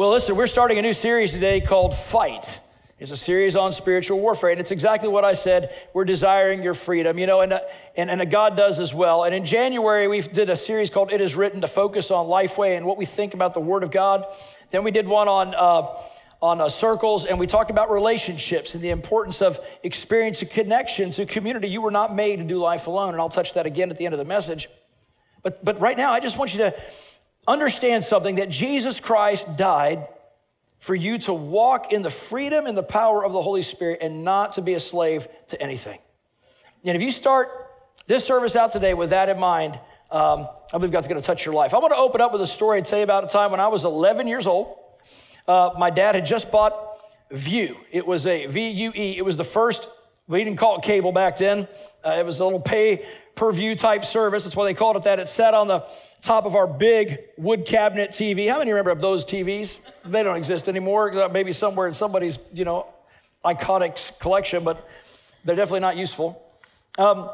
Well, listen, we're starting a new series today called Fight. It's a series on spiritual warfare, and it's exactly what I said. We're desiring your freedom, you know, and, and, and God does as well. And in January, we did a series called It Is Written to focus on Lifeway and what we think about the Word of God. Then we did one on, uh, on uh, circles, and we talked about relationships and the importance of experience experiencing connections and community. You were not made to do life alone, and I'll touch that again at the end of the message. But, but right now, I just want you to understand something that Jesus Christ died for you to walk in the freedom and the power of the Holy Spirit and not to be a slave to anything. And if you start this service out today with that in mind, um, I believe God's going to touch your life. I want to open up with a story and tell you about a time when I was 11 years old. Uh, my dad had just bought Vue. It was a V U E. It was the first. We didn't call it cable back then. Uh, it was a little pay per view type service. That's why they called it that. It sat on the top of our big wood cabinet TV. How many remember those TVs? They don't exist anymore. Uh, maybe somewhere in somebody's, you know, iconic collection, but they're definitely not useful. Um,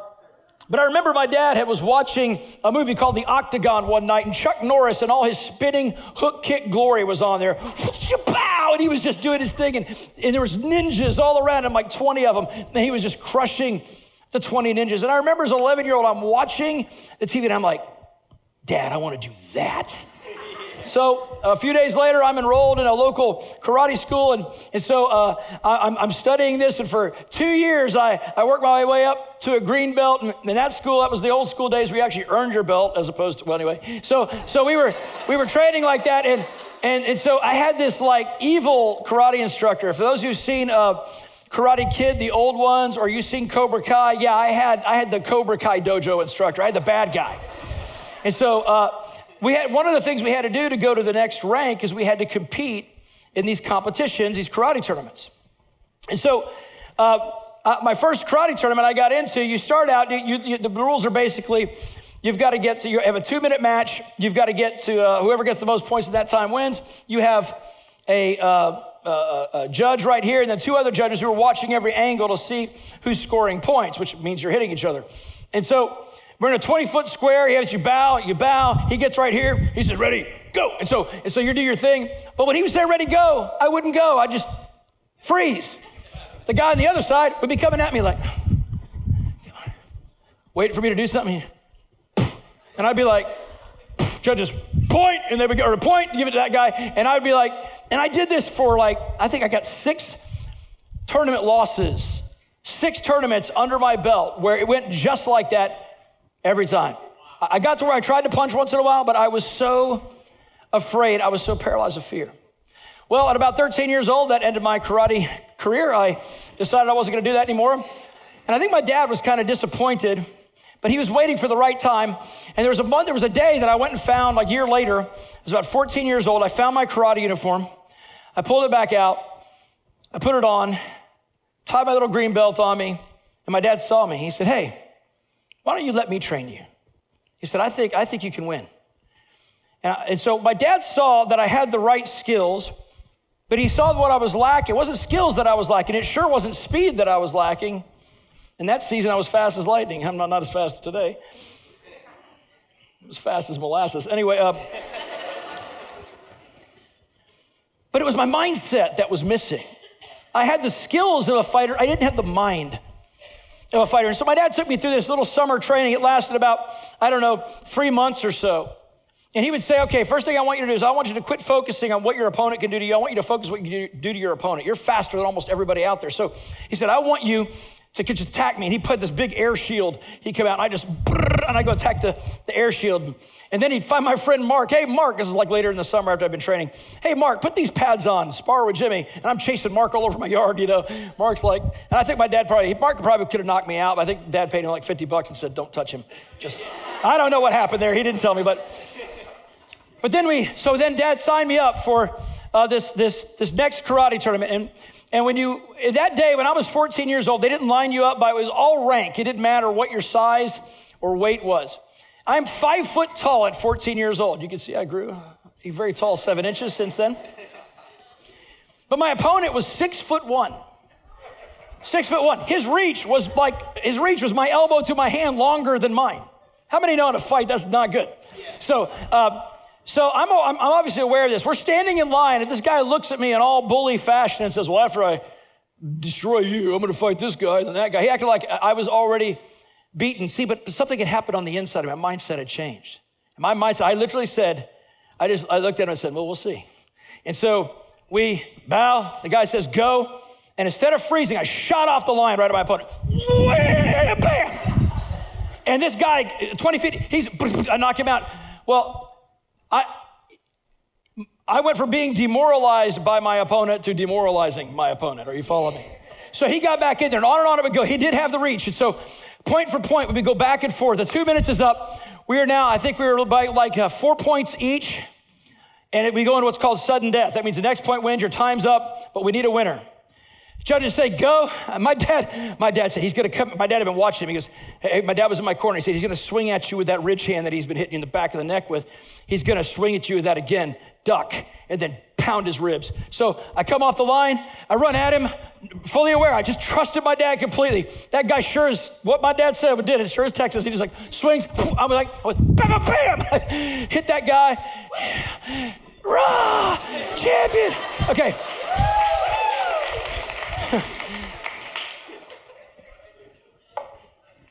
but I remember my dad had, was watching a movie called The Octagon one night, and Chuck Norris and all his spinning hook kick glory was on there. And he was just doing his thing, and, and there was ninjas all around him, like 20 of them, and he was just crushing the 20 ninjas. And I remember as an 11 year old, I'm watching the TV, and I'm like, Dad, I want to do that. So a few days later, I'm enrolled in a local karate school, and, and so uh, I, am studying this. And for two years, I, I worked my way up to a green belt. And in that school, that was the old school days. We actually earned your belt as opposed to well, anyway. So so we were we were training like that, and and and so I had this like evil karate instructor. For those who've seen. Uh, Karate Kid, the old ones, or you seen Cobra Kai? Yeah, I had I had the Cobra Kai dojo instructor. I had the bad guy, and so uh, we had one of the things we had to do to go to the next rank is we had to compete in these competitions, these karate tournaments. And so, uh, uh, my first karate tournament I got into, you start out, you, you, the rules are basically you've got to get to, you have a two minute match, you've got to get to, uh, whoever gets the most points at that time wins. You have a, uh, a, a judge right here, and then two other judges who are watching every angle to see who's scoring points, which means you're hitting each other. And so, we're in a 20 foot square. He has you bow, you bow. He gets right here. He says, ready, go. And so, and so you do your thing. But when he was saying ready, go, I wouldn't go. I just freeze. The guy on the other side would be coming at me like, waiting for me to do something. And I'd be like, judges, point, and they would go, or point, give it to that guy. And I'd be like, and I did this for like, I think I got six tournament losses, six tournaments under my belt where it went just like that every time. I got to where I tried to punch once in a while, but I was so afraid. I was so paralyzed of fear. Well, at about 13 years old, that ended my karate career. I decided I wasn't going to do that anymore. And I think my dad was kind of disappointed, but he was waiting for the right time. And there was a month, there was a day that I went and found, like a year later, I was about 14 years old. I found my karate uniform. I pulled it back out. I put it on, tied my little green belt on me, and my dad saw me. He said, Hey, why don't you let me train you? He said, I think, I think you can win. And, I, and so my dad saw that I had the right skills, but he saw what I was lacking. It wasn't skills that I was lacking. It sure wasn't speed that I was lacking. In that season, I was fast as lightning. I'm not, not as fast as today. As fast as molasses. Anyway, uh, but it was my mindset that was missing. I had the skills of a fighter, I didn't have the mind of a fighter. And so my dad took me through this little summer training. It lasted about, I don't know, three months or so. And he would say, okay, first thing I want you to do is I want you to quit focusing on what your opponent can do to you. I want you to focus what you do to your opponent. You're faster than almost everybody out there. So he said, I want you to just attack me. And he put this big air shield. He'd come out and I just, and I go attack the, the air shield. And then he'd find my friend Mark. Hey, Mark, this is like later in the summer after I've been training. Hey, Mark, put these pads on, spar with Jimmy. And I'm chasing Mark all over my yard, you know. Mark's like, and I think my dad probably, Mark probably could have knocked me out, but I think dad paid him like 50 bucks and said, don't touch him. Just, I don't know what happened there. He didn't tell me, but, but then we, so then dad signed me up for uh, this, this, this next karate tournament. And and when you, that day when I was 14 years old, they didn't line you up by, it was all rank. It didn't matter what your size or weight was. I'm five foot tall at 14 years old. You can see I grew a very tall, seven inches since then. But my opponent was six foot one. Six foot one. His reach was like, his reach was my elbow to my hand longer than mine. How many know how to fight that's not good? So, uh, So I'm, I'm obviously aware of this. We're standing in line, and this guy looks at me in all bully fashion and says, Well, after I destroy you, I'm going to fight this guy and that guy. He acted like I was already beaten. See, but something had happened on the inside of me. My mindset had changed. My mindset, I literally said, I just, I looked at him and said, Well, we'll see. And so we bow. The guy says, Go. And instead of freezing, I shot off the line right at my opponent. Bam! And this guy, 20 feet, he's, I knock him out. Well, I, I went from being demoralized by my opponent to demoralizing my opponent. Are you following me? So he got back in there, and on and on it would go. He did have the reach. And so, point for point, we go back and forth. The two minutes is up. We are now, I think we were by like uh, four points each. And we go into what's called sudden death. That means the next point wins, your time's up, but we need a winner. Judges say, go. Uh, my dad, my dad said, he's gonna come. My dad had been watching him. He goes, hey, my dad was in my corner. He said, he's gonna swing at you with that ridge hand that he's been hitting you in the back of the neck with. He's gonna swing at you with that again, duck, and then pound his ribs. So I come off the line, I run at him, fully aware. I just trusted my dad completely. That guy sure is what my dad said did. It sure is Texas. He just like swings. I'm like, I went, bam, bam, bam. Hit that guy. Rah! Champion. Okay.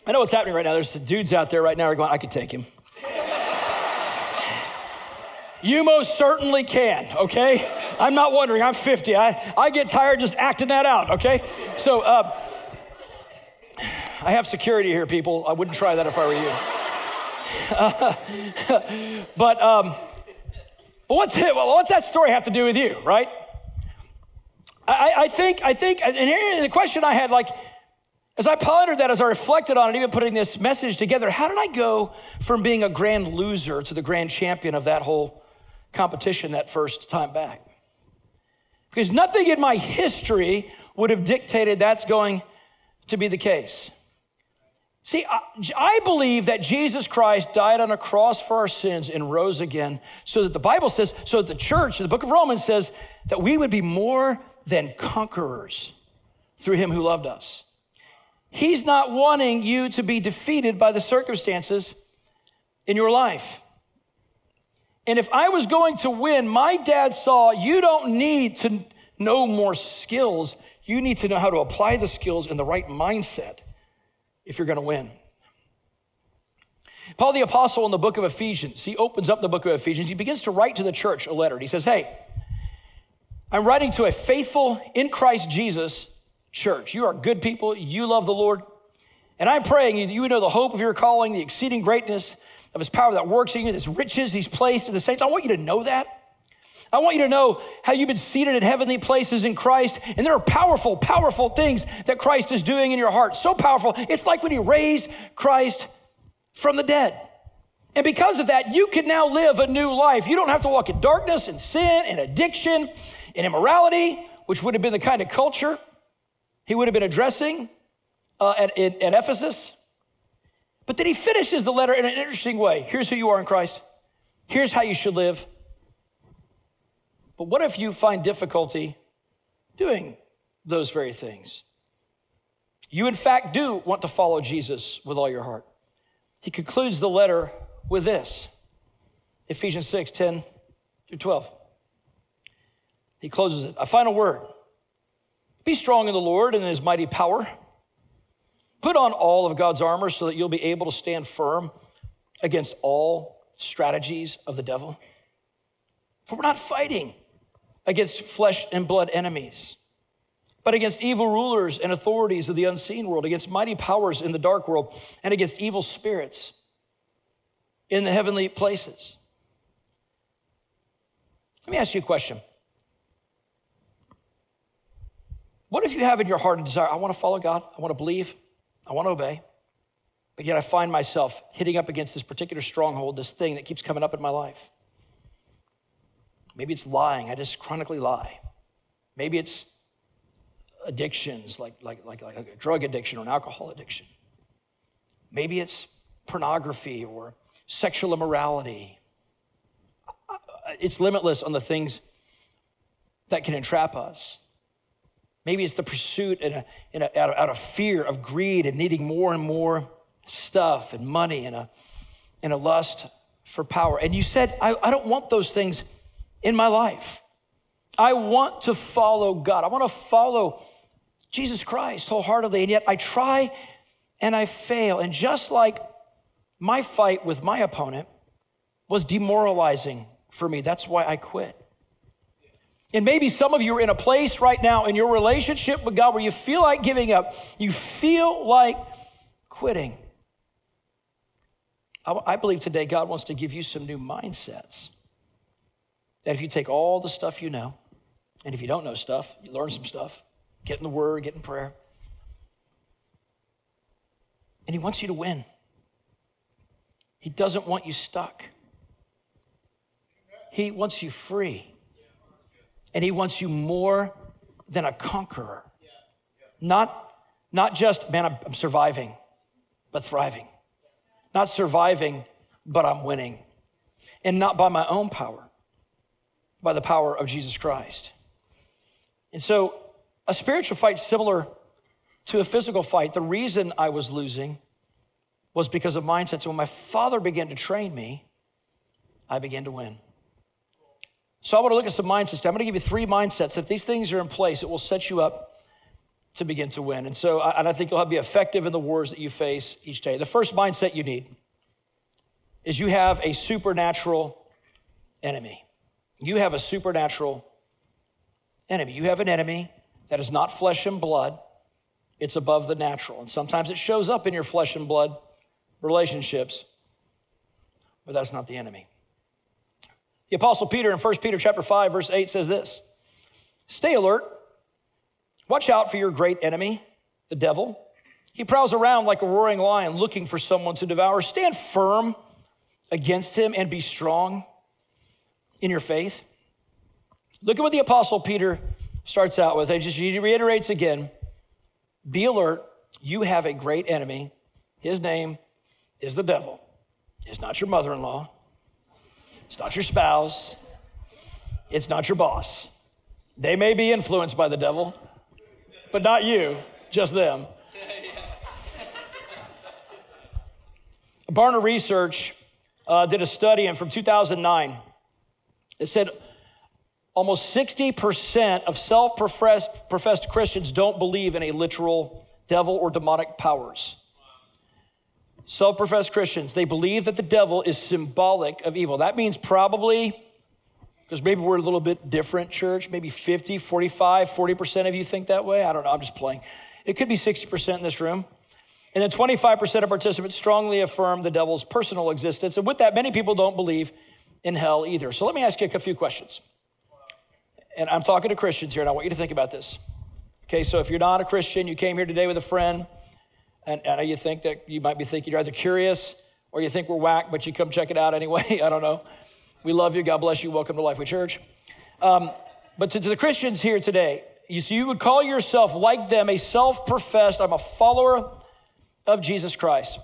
I know what's happening right now. There's dudes out there right now are going, I could take him. you most certainly can, okay? I'm not wondering. I'm 50. I, I get tired just acting that out, okay? So, uh, I have security here, people. I wouldn't try that if I were you. But, um, but what's, what's that story have to do with you, right? I, I think, I think, and here the question I had, like, as I pondered that, as I reflected on it, even putting this message together, how did I go from being a grand loser to the grand champion of that whole competition that first time back? Because nothing in my history would have dictated that's going to be the case. See, I believe that Jesus Christ died on a cross for our sins and rose again so that the Bible says, so that the church, the book of Romans says that we would be more than conquerors through him who loved us. He's not wanting you to be defeated by the circumstances in your life. And if I was going to win, my dad saw you don't need to know more skills. You need to know how to apply the skills in the right mindset if you're going to win. Paul the Apostle in the book of Ephesians, he opens up the book of Ephesians. He begins to write to the church a letter. He says, Hey, I'm writing to a faithful in Christ Jesus church. You are good people. You love the Lord. And I'm praying that you would know the hope of your calling, the exceeding greatness of his power that works in you, his riches he's placed in the saints. I want you to know that. I want you to know how you've been seated in heavenly places in Christ. And there are powerful, powerful things that Christ is doing in your heart. So powerful. It's like when he raised Christ from the dead. And because of that, you can now live a new life. You don't have to walk in darkness and sin and addiction and immorality, which would have been the kind of culture he would have been addressing uh, at, at, at Ephesus. But then he finishes the letter in an interesting way. Here's who you are in Christ. Here's how you should live. But what if you find difficulty doing those very things? You, in fact, do want to follow Jesus with all your heart. He concludes the letter with this Ephesians 6 10 through 12. He closes it. A final word. Be strong in the Lord and in his mighty power. Put on all of God's armor so that you'll be able to stand firm against all strategies of the devil. For we're not fighting against flesh and blood enemies, but against evil rulers and authorities of the unseen world, against mighty powers in the dark world, and against evil spirits in the heavenly places. Let me ask you a question. What if you have in your heart a desire, I want to follow God, I want to believe, I want to obey, but yet I find myself hitting up against this particular stronghold, this thing that keeps coming up in my life? Maybe it's lying, I just chronically lie. Maybe it's addictions like, like, like, like a drug addiction or an alcohol addiction. Maybe it's pornography or sexual immorality. It's limitless on the things that can entrap us. Maybe it's the pursuit in a, in a, out, of, out, of, fear of greed and needing more and more stuff and money and a, and a lust for power. And you said, I, I don't want those things in my life. I want to follow God. I want to follow Jesus Christ wholeheartedly. And yet I try and I fail. And just like my fight with my opponent was demoralizing for me, that's why I quit. And maybe some of you are in a place right now in your relationship with God where you feel like giving up, you feel like quitting. I believe today God wants to give you some new mindsets. That if you take all the stuff you know, and if you don't know stuff, you learn some stuff, get in the Word, get in prayer. And He wants you to win. He doesn't want you stuck. He wants you free. And He wants you more than a conqueror. Not, not just, man, I'm, I'm surviving, but thriving. Not surviving, but I'm winning. And not by my own power, by the power of Jesus Christ. And so, a spiritual fight similar to a physical fight, the reason I was losing was because of mindset. So, when my father began to train me, I began to win. So, I want to look at some mindsets. I'm going to give you three mindsets. If these things are in place, it will set you up to begin to win. And so, and I think you'll be effective in the wars that you face each day. The first mindset you need is you have a supernatural enemy. You have a supernatural enemy. You have an enemy that is not flesh and blood, it's above the natural. And sometimes it shows up in your flesh and blood relationships, but that's not the enemy. The apostle Peter in 1 Peter chapter 5 verse 8 says this. Stay alert Watch out for your great enemy, the devil. He prowls around like a roaring lion looking for someone to devour. Stand firm against him and be strong in your faith. Look at what the apostle Peter starts out with. He just reiterates again be alert. You have a great enemy. His name is the devil. It's not your mother in law, it's not your spouse, it's not your boss. They may be influenced by the devil, but not you, just them. Barna Research uh, did a study, and from 2009, it said almost 60% of self professed Christians don't believe in a literal devil or demonic powers. Self professed Christians, they believe that the devil is symbolic of evil. That means probably because maybe we're a little bit different, church. Maybe 50, 45, 40% of you think that way. I don't know. I'm just playing. It could be 60% in this room. And then 25% of participants strongly affirm the devil's personal existence. And with that, many people don't believe in hell either. So let me ask you a few questions. And I'm talking to Christians here, and I want you to think about this. Okay, so if you're not a Christian, you came here today with a friend, and, and you think that you might be thinking you're either curious or you think we're whack, but you come check it out anyway. I don't know. We love you. God bless you. Welcome to Lifeway Church. Um, but to, to, the Christians here today, you, so you would call yourself like them, a self professed, I'm a follower of Jesus Christ.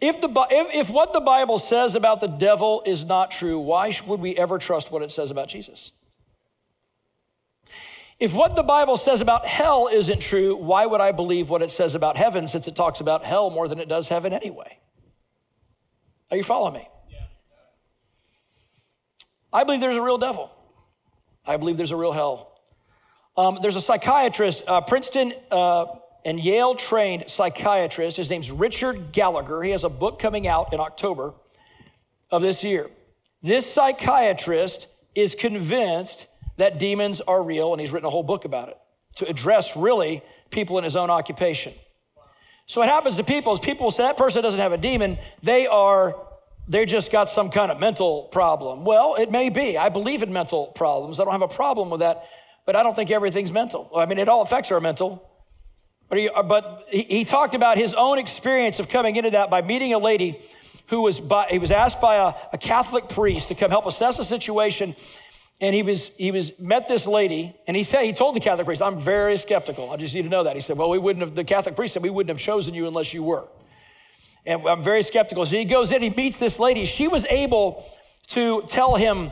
If, the, if, if what the Bible says about the devil is not true, why would we ever trust what it says about Jesus? If what the Bible says about hell isn't true, why would I believe what it says about heaven since it talks about hell more than it does heaven anyway? Are you following me? I believe there's a real devil. I believe there's a real hell. Um, there's a psychiatrist, uh, Princeton uh, and Yale trained psychiatrist. His name's Richard Gallagher. He has a book coming out in October of this year. This psychiatrist is convinced that demons are real, and he's written a whole book about it to address really people in his own occupation. So what happens to people is people say that person doesn't have a demon, they are they just got some kind of mental problem. Well, it may be. I believe in mental problems. I don't have a problem with that, but I don't think everything's mental. I mean, it all affects our mental. But he, uh, but he, he talked about his own experience of coming into that by meeting a lady who was by, he was asked by a, a Catholic priest to come help assess the situation. And he was, he was met this lady, and he said, he told the Catholic priest, I'm very skeptical. I just need to know that. He said, Well, we wouldn't have, the Catholic priest said, we wouldn't have chosen you unless you were. And I'm very skeptical. So he goes in, he meets this lady. She was able to tell him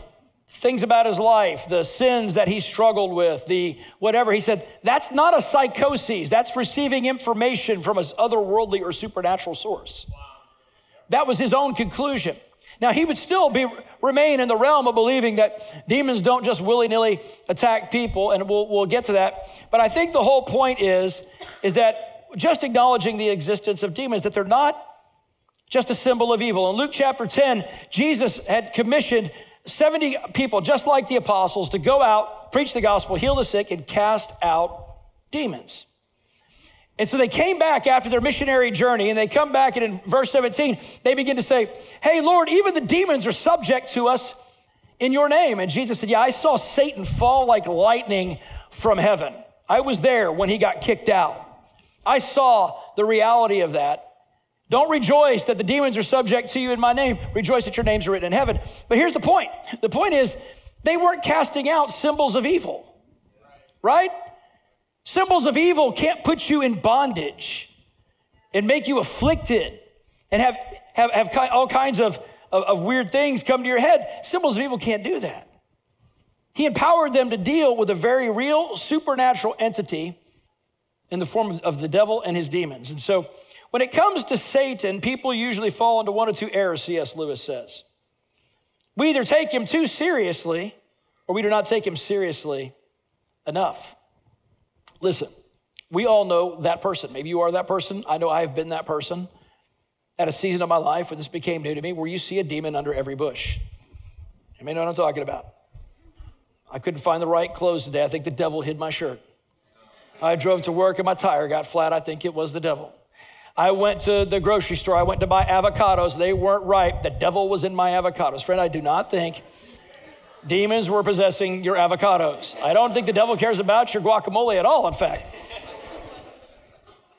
things about his life, the sins that he struggled with, the whatever. He said, that's not a psychosis. That's receiving information from his otherworldly or supernatural source. That was his own conclusion. Now, he would still be, remain in the realm of believing that demons don't just willy nilly attack people, and we'll, we'll get to that. But I think the whole point is, is that just acknowledging the existence of demons, that they're not just a symbol of evil. In Luke chapter 10, Jesus had commissioned 70 people, just like the apostles, to go out, preach the gospel, heal the sick, and cast out demons. And so they came back after their missionary journey, and they come back, and in verse 17, they begin to say, Hey, Lord, even the demons are subject to us in your name. And Jesus said, Yeah, I saw Satan fall like lightning from heaven. I was there when he got kicked out. I saw the reality of that. Don't rejoice that the demons are subject to you in my name. Rejoice that your names are written in heaven. But here's the point the point is, they weren't casting out symbols of evil, right? Symbols of evil can't put you in bondage and make you afflicted and have, have, have all kinds of, of, of weird things come to your head. Symbols of evil can't do that. He empowered them to deal with a very real supernatural entity in the form of the devil and his demons. And so when it comes to Satan, people usually fall into one or two errors, C.S. Lewis says. We either take him too seriously or we do not take him seriously enough. Listen, we all know that person. Maybe you are that person. I know I have been that person at a season of my life when this became new to me, where you see a demon under every bush. You may know what I'm talking about. I couldn't find the right clothes today. I think the devil hid my shirt. I drove to work and my tire got flat. I think it was the devil. I went to the grocery store. I went to buy avocados. They weren't ripe. The devil was in my avocados. Friend, I do not think demons were possessing your avocados. I don't think the devil cares about your guacamole at all, in fact.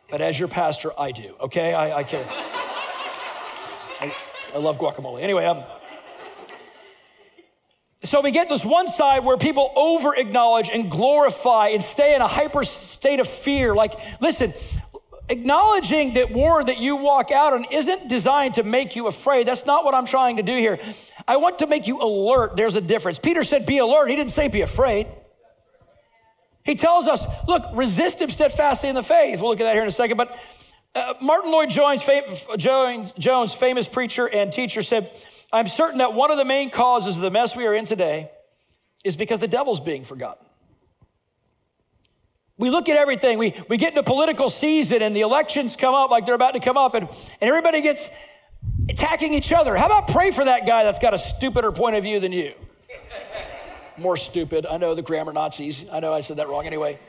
But as your pastor, I do, okay? I, I. I, I love guacamole. Anyway, um, so we get this one side where people over acknowledge and glorify and stay in a hyper state of fear. Like, listen, acknowledging that war that you walk out on isn't designed to make you afraid. That's not what I'm trying to do here. I want to make you alert. There's a difference. Peter said, be alert. He didn't say be afraid. He tells us, look, resist him steadfastly in the faith. We'll look at that here in a second. But uh, Martyn Lloyd-Jones, Jones, Jones, famous preacher and teacher, said, I'm certain that one of the main causes of the mess we are in today is because the devil's being forgotten. We look at everything. We, we get into political season and the elections come up like they're about to come up, and, and everybody gets attacking each other. How about pray for that guy that's got a stupider point of view than you? More stupid. I know the grammar Nazis. I know I said that wrong anyway.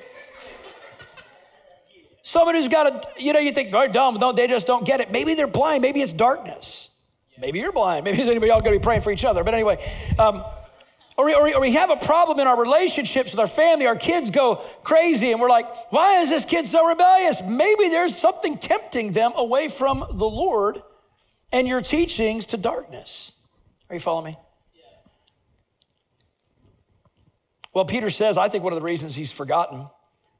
Someone who's got a, you know, you think they're dumb. No, they just don't get it. Maybe they're blind. Maybe it's darkness. Maybe you're blind. Maybe anybody all going to be praying for each other. But anyway, um, or, or, or, we have a problem in our relationships with our family, our kids go crazy, and we're like, why is this kid so rebellious? Maybe there's something tempting them away from the Lord and your teachings to darkness. Are you following me? Well, Peter says, I think one of the reasons he's forgotten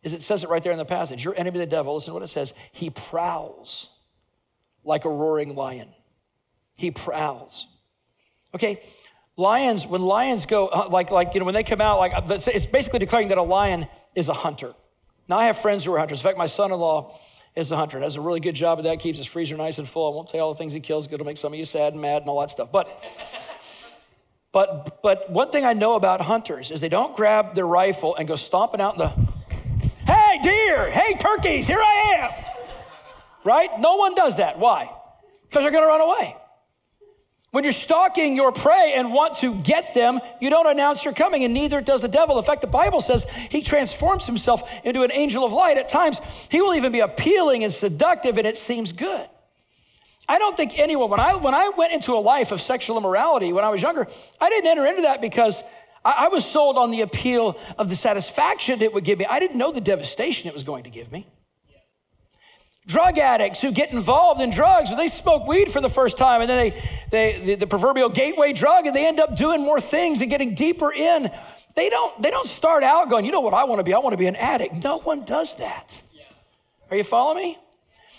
is it says it right there in the passage. Your enemy, the devil, listen to what it says. He prowls like a roaring lion. He prowls. Okay, lions, when lions go, uh, like, like you know, when they come out, like it's basically declaring that a lion is a hunter. Now, I have friends who are hunters. In fact, my son in law is a hunter. Does a really good job of that. Keeps his freezer nice and full. I won't tell you all the things he kills. It'll make some of you sad and mad and all that stuff. But, but, but one thing I know about hunters is they don't grab their rifle and go stomping out in the, hey deer, hey turkeys, here I am. Right? No one does that. Why? Because they're going to run away. When you're stalking your prey and want to get them, you don't announce you're coming, and neither does the devil. In fact, the Bible says he transforms himself into an angel of light. At times, he will even be appealing and seductive, and it seems good. I don't think anyone, when I, when I went into a life of sexual immorality when I was younger, I didn't enter into that because I, I was sold on the appeal of the satisfaction it would give me. I didn't know the devastation it was going to give me. Drug addicts who get involved in drugs, or they smoke weed for the first time, and then they, they the, the proverbial gateway drug, and they end up doing more things and getting deeper in. They don't, they don't start out going, you know what I want to be? I want to be an addict. No one does that. Are you following me?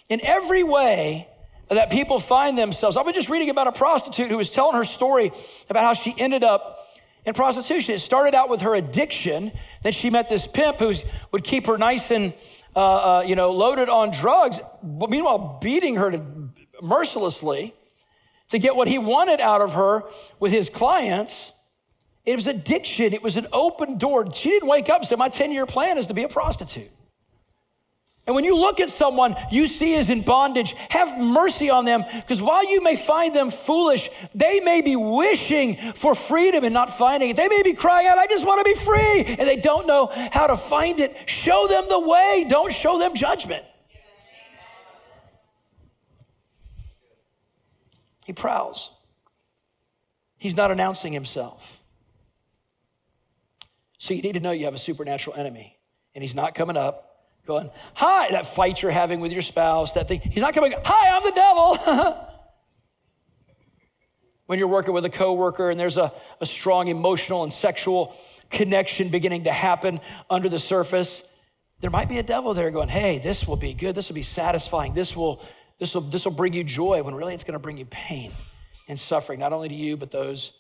In every way that people find themselves, I was just reading about a prostitute who was telling her story about how she ended up in prostitution. It started out with her addiction. Then she met this pimp who would keep her nice and uh, uh, you know, loaded on drugs, but meanwhile beating her to, mercilessly. to get what he wanted out of her with his clients. It was addiction. It was an open door. She didn't wake up and say, My 10 year plan is to be a prostitute. And when you look at someone you see is in bondage, have mercy on them because while you may find them foolish, they may be wishing for freedom and not finding it. They may be crying out, I just want to be free, and they don't know how to find it. Show them the way, don't show them judgment. He prowls, he's not announcing himself. So you need to know you have a supernatural enemy, and he's not coming up going, Hi, that fight you're having with your spouse, that thing. He's not coming, Hi, I'm the devil. when you're working with a coworker and there's a, a strong emotional and sexual connection beginning to happen under the surface, there might be a devil there going, Hey, this will be good. This will be satisfying. This will, this will, this will bring you joy when really it's going to bring you pain and suffering, not only to you, but those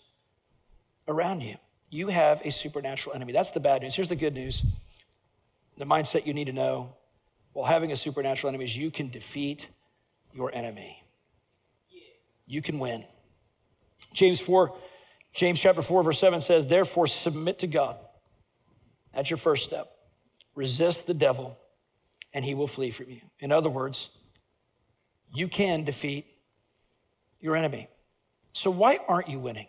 around you. You have a supernatural enemy. That's the bad news. Here's the good news the mindset you need to know while having a supernatural enemy is you can defeat your enemy. You can win. James 4, James chapter 4, verse 7 says, Therefore, submit to God. That's your first step. Resist the devil, and he will flee from you. In other words, you can defeat your enemy. So, why aren't you winning?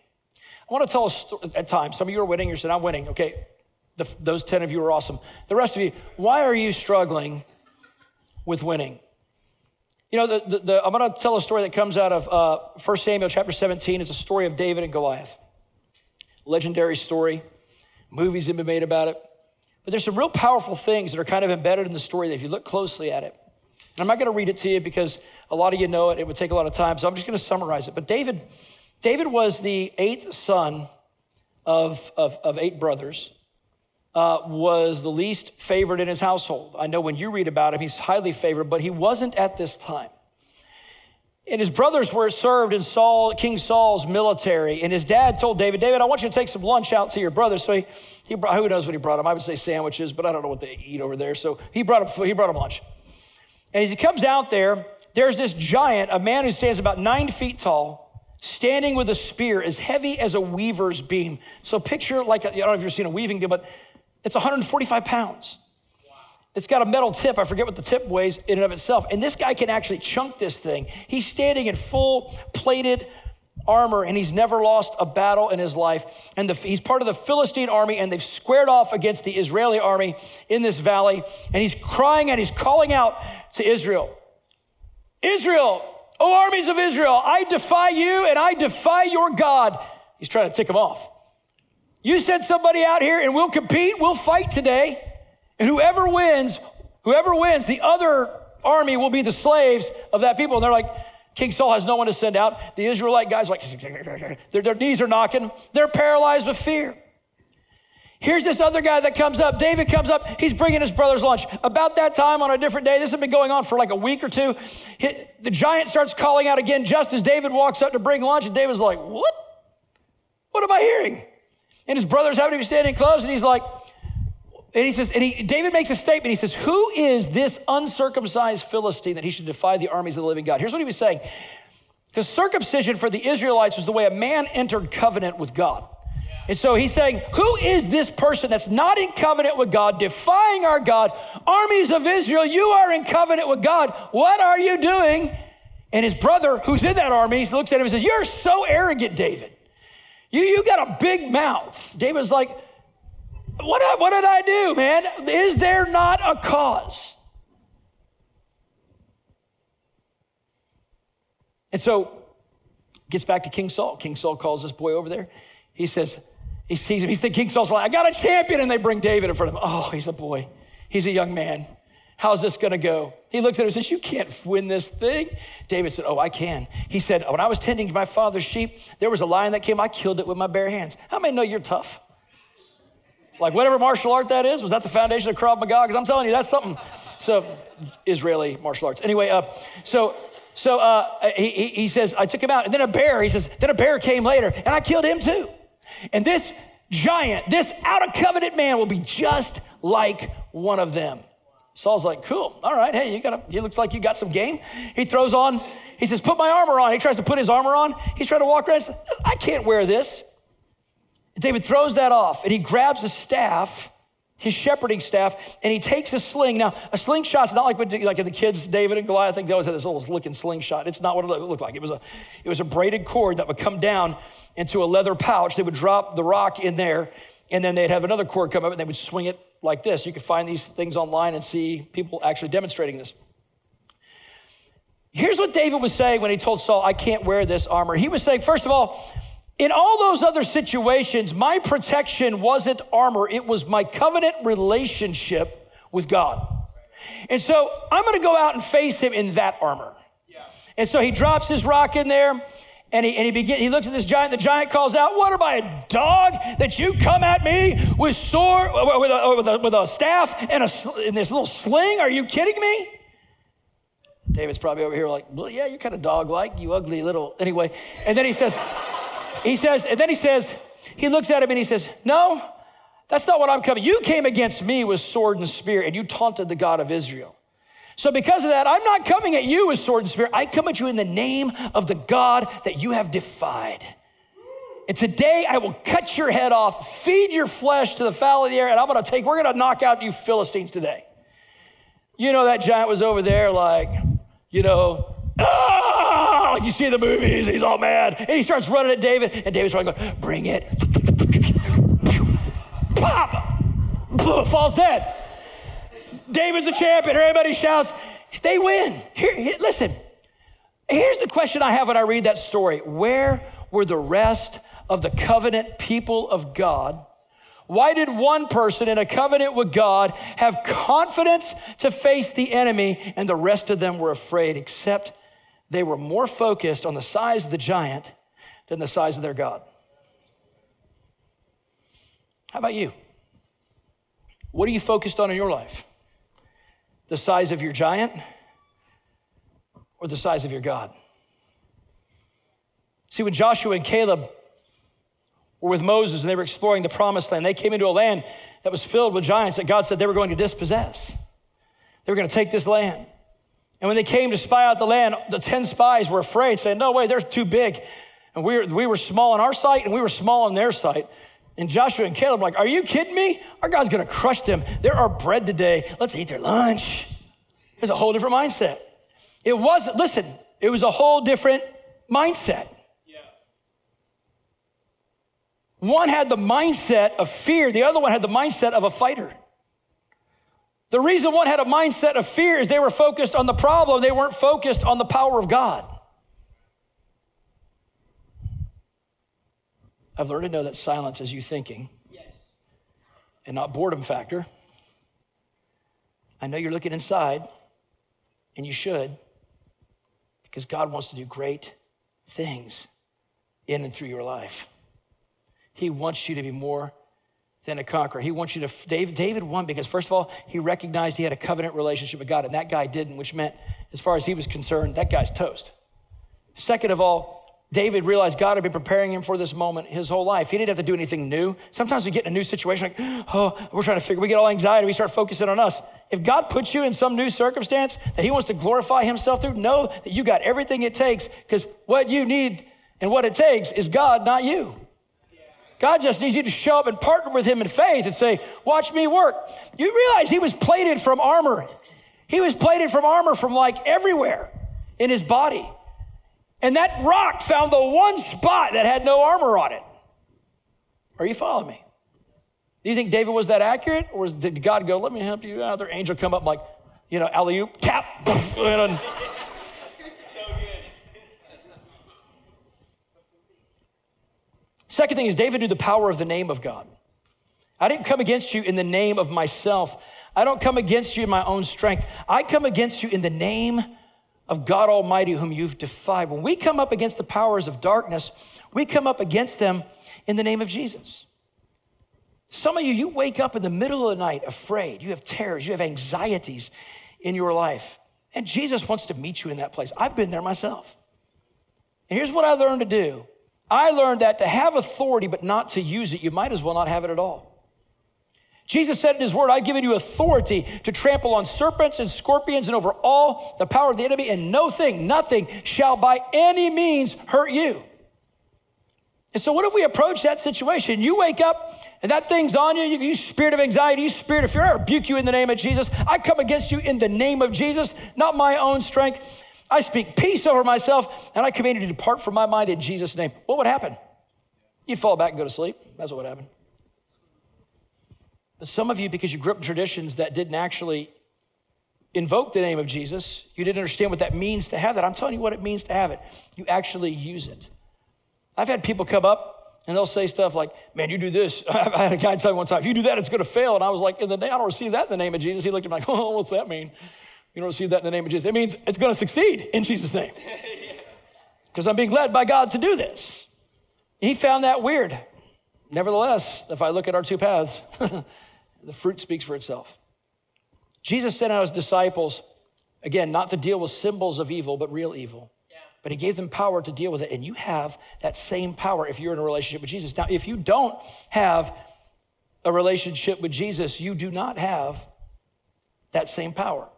I want to tell a story at times. Some of you are winning, you're saying, I'm winning. Okay, the, those 10 of you are awesome. The rest of you, why are you struggling with winning? You know, the, the, the, I'm going to tell a story that comes out of uh, 1 Samuel chapter 17. It's a story of David and Goliath. Legendary story. Movies have been made about it. But there's some real powerful things that are kind of embedded in the story that if you look closely at it, and I'm not going to read it to you because a lot of you know it. It would take a lot of time. So I'm just going to summarize it. But David, David was the eighth son of, of, of eight brothers uh, was the least favored in his household. I know when you read about him, he's highly favored, but he wasn't at this time. And his brothers were served in Saul, King Saul's military. And his dad told David, David, I want you to take some lunch out to your brothers. So he, he brought, who knows what he brought him? I would say sandwiches, but I don't know what they eat over there. So he brought him, he brought him lunch. And as he comes out there, there's this giant, a man who stands about nine feet tall, standing with a spear as heavy as a weaver's beam. So picture like, I don't know if you've seen a weaving deal, but it's 145 pounds. It's got a metal tip. I forget what the tip weighs in and of itself. And this guy can actually chunk this thing. He's standing in full plated armor and he's never lost a battle in his life. And the, he's part of the Philistine army and they've squared off against the Israeli army in this valley. And he's crying and he's calling out to Israel Israel, O armies of Israel, I defy you and I defy your God. He's trying to tick them off. You send somebody out here and we'll compete, we'll fight today. And whoever wins, whoever wins, the other army will be the slaves of that people. And they're like, King Saul has no one to send out. The Israelite guys like their, their knees are knocking. They're paralyzed with fear. Here's this other guy that comes up. David comes up. He's bringing his brother's lunch. About that time on a different day, this has been going on for like a week or two. The giant starts calling out again just as David walks up to bring lunch. And David's like, What? What am I hearing? And his brothers happen to be standing close, and he's like, and he says, and he, David makes a statement. He says, Who is this uncircumcised Philistine that he should defy the armies of the living God? Here's what he was saying. Because circumcision for the Israelites was the way a man entered covenant with God. And so he's saying, Who is this person that's not in covenant with God, defying our God? Armies of Israel, you are in covenant with God. What are you doing? And his brother, who's in that army, looks at him and says, You're so arrogant, David. You, you got a big mouth. David's like, what, what did I do, man? Is there not a cause? And so gets back to King Saul. King Saul calls this boy over there. He says, he sees him. He's thinking King Saul's like, I got a champion. And they bring David in front of him. Oh, he's a boy. He's a young man. How's this going to go? He looks at him and says, You can't win this thing. David said, Oh, I can. He said, When I was tending to my father's sheep, there was a lion that came. I killed it with my bare hands. How many know you're tough? Like, whatever martial art that is, was that the foundation of Krav Maga? Because I'm telling you, that's something. So, Israeli martial arts. Anyway, uh, so so uh, he, he says, I took him out. And then a bear, he says, then a bear came later, and I killed him too. And this giant, this out of covenant man will be just like one of them. Saul's like, cool. All right. Hey, you got a, he looks like you got some game. He throws on, he says, put my armor on. He tries to put his armor on. He's trying to walk around. Says, I can't wear this. David throws that off and he grabs a staff, his shepherding staff, and he takes a sling. Now, a slingshot's not like what like the kids, David and Goliath, I think they always had this little looking slingshot. It's not what it looked like. It was a, it was a braided cord that would come down into a leather pouch. They would drop the rock in there, and then they'd have another cord come up and they would swing it like this. You can find these things online and see people actually demonstrating this. Here's what David was saying when he told Saul, I can't wear this armor. He was saying, first of all, in all those other situations, my protection wasn't armor, it was my covenant relationship with God. And so I'm gonna go out and face him in that armor. Yeah. And so he drops his rock in there. And he, and he, begin, he looks at this giant. The giant calls out, What am I, a dog, that you come at me with sword, with a, with a, with a staff and, a, and this little sling? Are you kidding me? David's probably over here like, well, yeah, you're kind of dog like, you ugly little. Anyway. And then he says, he says, and then he says, he looks at him and he says, No, that's not what I'm coming. You came against me with sword and spear, and you taunted the God of Israel. So, because of that, I'm not coming at you with sword and spear. I come at you in the name of the God that you have defied. And today I will cut your head off, feed your flesh to the fowl of the air, and I'm gonna take, we're gonna knock out you Philistines today. You know, that giant was over there, like, you know, ah, like you see in the movies, he's all mad. And he starts running at David, and David's running, going, bring it. Pop! Falls dead. David's a champion. Everybody shouts. They win. Here, here, listen. Here's the question I have when I read that story Where were the rest of the covenant people of God? Why did one person in a covenant with God have confidence to face the enemy and the rest of them were afraid, except they were more focused on the size of the giant than the size of their God? How about you? What are you focused on in your life? The size of your giant or the size of your God? See, when Joshua and Caleb were with Moses and they were exploring the promised land, they came into a land that was filled with giants that God said they were going to dispossess. They were going to take this land. And when they came to spy out the land, the 10 spies were afraid, saying, No way, they're too big. And we were, we were small in our sight and we were small in their sight. And Joshua and Caleb are like, Are you kidding me? Our God's gonna crush them. They're our bread today. Let's eat their lunch. It's a whole different mindset. It wasn't, listen, it was a whole different mindset. Yeah. One had the mindset of fear, the other one had the mindset of a fighter. The reason one had a mindset of fear is they were focused on the problem, they weren't focused on the power of God. I've learned to know that silence is you thinking yes. and not boredom factor. I know you're looking inside, and you should, because God wants to do great things in and through your life. He wants you to be more than a conqueror. He wants you to, David, David won because, first of all, he recognized he had a covenant relationship with God, and that guy didn't, which meant, as far as he was concerned, that guy's toast. Second of all, David realized God had been preparing him for this moment his whole life. He didn't have to do anything new. Sometimes we get in a new situation, like, oh, we're trying to figure, we get all anxiety, we start focusing on us. If God puts you in some new circumstance that He wants to glorify Himself through, know that you got everything it takes because what you need and what it takes is God, not you. God just needs you to show up and partner with Him in faith and say, Watch me work. You realize He was plated from armor. He was plated from armor from like everywhere in His body. And that rock found the one spot that had no armor on it. Are you following me? Do you think David was that accurate? Or did God go, let me help you out? Their angel come up like, you know, alley oop, tap. and, Second thing is, David knew the power of the name of God. I didn't come against you in the name of myself. I don't come against you in my own strength. I come against you in the name of God Almighty, whom you've defied. When we come up against the powers of darkness, we come up against them in the name of Jesus. Some of you, you wake up in the middle of the night afraid. You have terrors, you have anxieties in your life. And Jesus wants to meet you in that place. I've been there myself. And here's what I learned to do I learned that to have authority but not to use it, you might as well not have it at all. Jesus said in his word, I've given you authority to trample on serpents and scorpions and over all the power of the enemy, and no thing, nothing shall by any means hurt you. And so, what if we approach that situation? You wake up and that thing's on you, you, you spirit of anxiety, you spirit of fear, I rebuke you in the name of Jesus. I come against you in the name of Jesus, not my own strength. I speak peace over myself, and I command you to depart from my mind in Jesus' name. What would happen? You'd fall back and go to sleep. That's what would happen. But some of you, because you grew up in traditions that didn't actually invoke the name of Jesus, you didn't understand what that means to have that. I'm telling you what it means to have it. You actually use it. I've had people come up and they'll say stuff like, Man, you do this. I had a guy tell me one time, if you do that, it's going to fail. And I was like, in the name, I don't receive that in the name of Jesus. He looked at me like, Oh, what's that mean? You don't receive that in the name of Jesus. It means it's going to succeed in Jesus' name. Because I'm being led by God to do this. He found that weird. Nevertheless, if I look at our two paths, The fruit speaks for itself. Jesus sent out his disciples, again, not to deal with symbols of evil, but real evil. Yeah. But he gave them power to deal with it. And you have that same power if you're in a relationship with Jesus. Now, if you don't have a relationship with Jesus, you do not have that same power.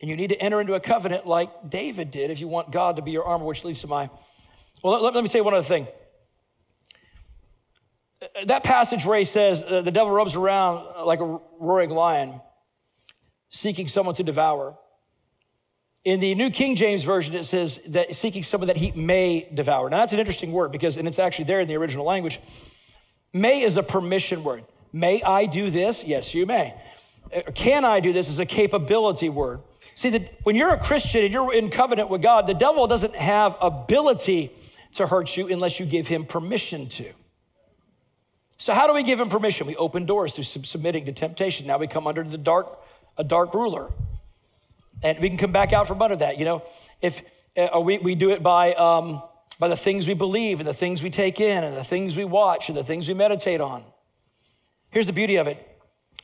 And you need to enter into a covenant like David did if you want God to be your armor, which leads to my. Well, let, let me say one other thing that passage where he says uh, the devil roams around like a roaring lion, seeking someone to devour. In the New King James Version, it says that seeking someone that he may devour. Now, that's an interesting word because, and it's actually there in the original language. May is a permission word. May I do this? Yes, you may. Uh, can I do this is a capability word. See, that when you're a Christian and you're in covenant with God, the devil doesn't have ability to hurt you unless you give him permission to. So how do we give him permission? We open doors through submitting to temptation. Now we come under the dark, a dark ruler. And we can come back out from under that. You know, if uh, we, we do it by, um, by the things we believe and the things we take in and the things we watch and the things we meditate on. Here's the beauty of it.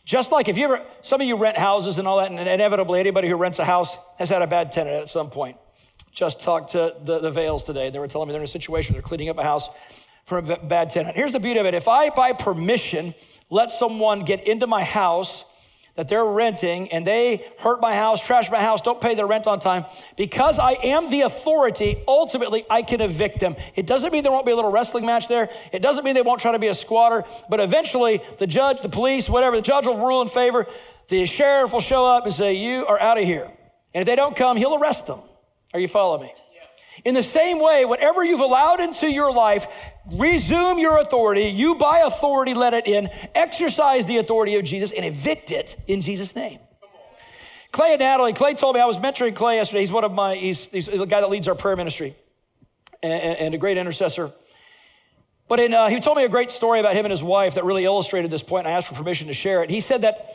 Just like if you ever, some of you rent houses and all that, and inevitably anybody who rents a house has had a bad tenant at some point. Just talked to the, the Vales today. They were telling me they're in a situation, they're cleaning up a house from a bad tenant. Here's the beauty of it if I, by permission, let someone get into my house that they're renting and they hurt my house, trash my house, don't pay their rent on time, because I am the authority, ultimately I can evict them. It doesn't mean there won't be a little wrestling match there. It doesn't mean they won't try to be a squatter, but eventually the judge, the police, whatever, the judge will rule in favor. The sheriff will show up and say, You are out of here. And if they don't come, he'll arrest them. Are you following me? In the same way, whatever you've allowed into your life, resume your authority. You, by authority, let it in. Exercise the authority of Jesus and evict it in Jesus' name. Clay and Natalie, Clay told me, I was mentoring Clay yesterday. He's one of my, he's, he's the guy that leads our prayer ministry and, and a great intercessor. But in, uh, he told me a great story about him and his wife that really illustrated this point, and I asked for permission to share it. He said that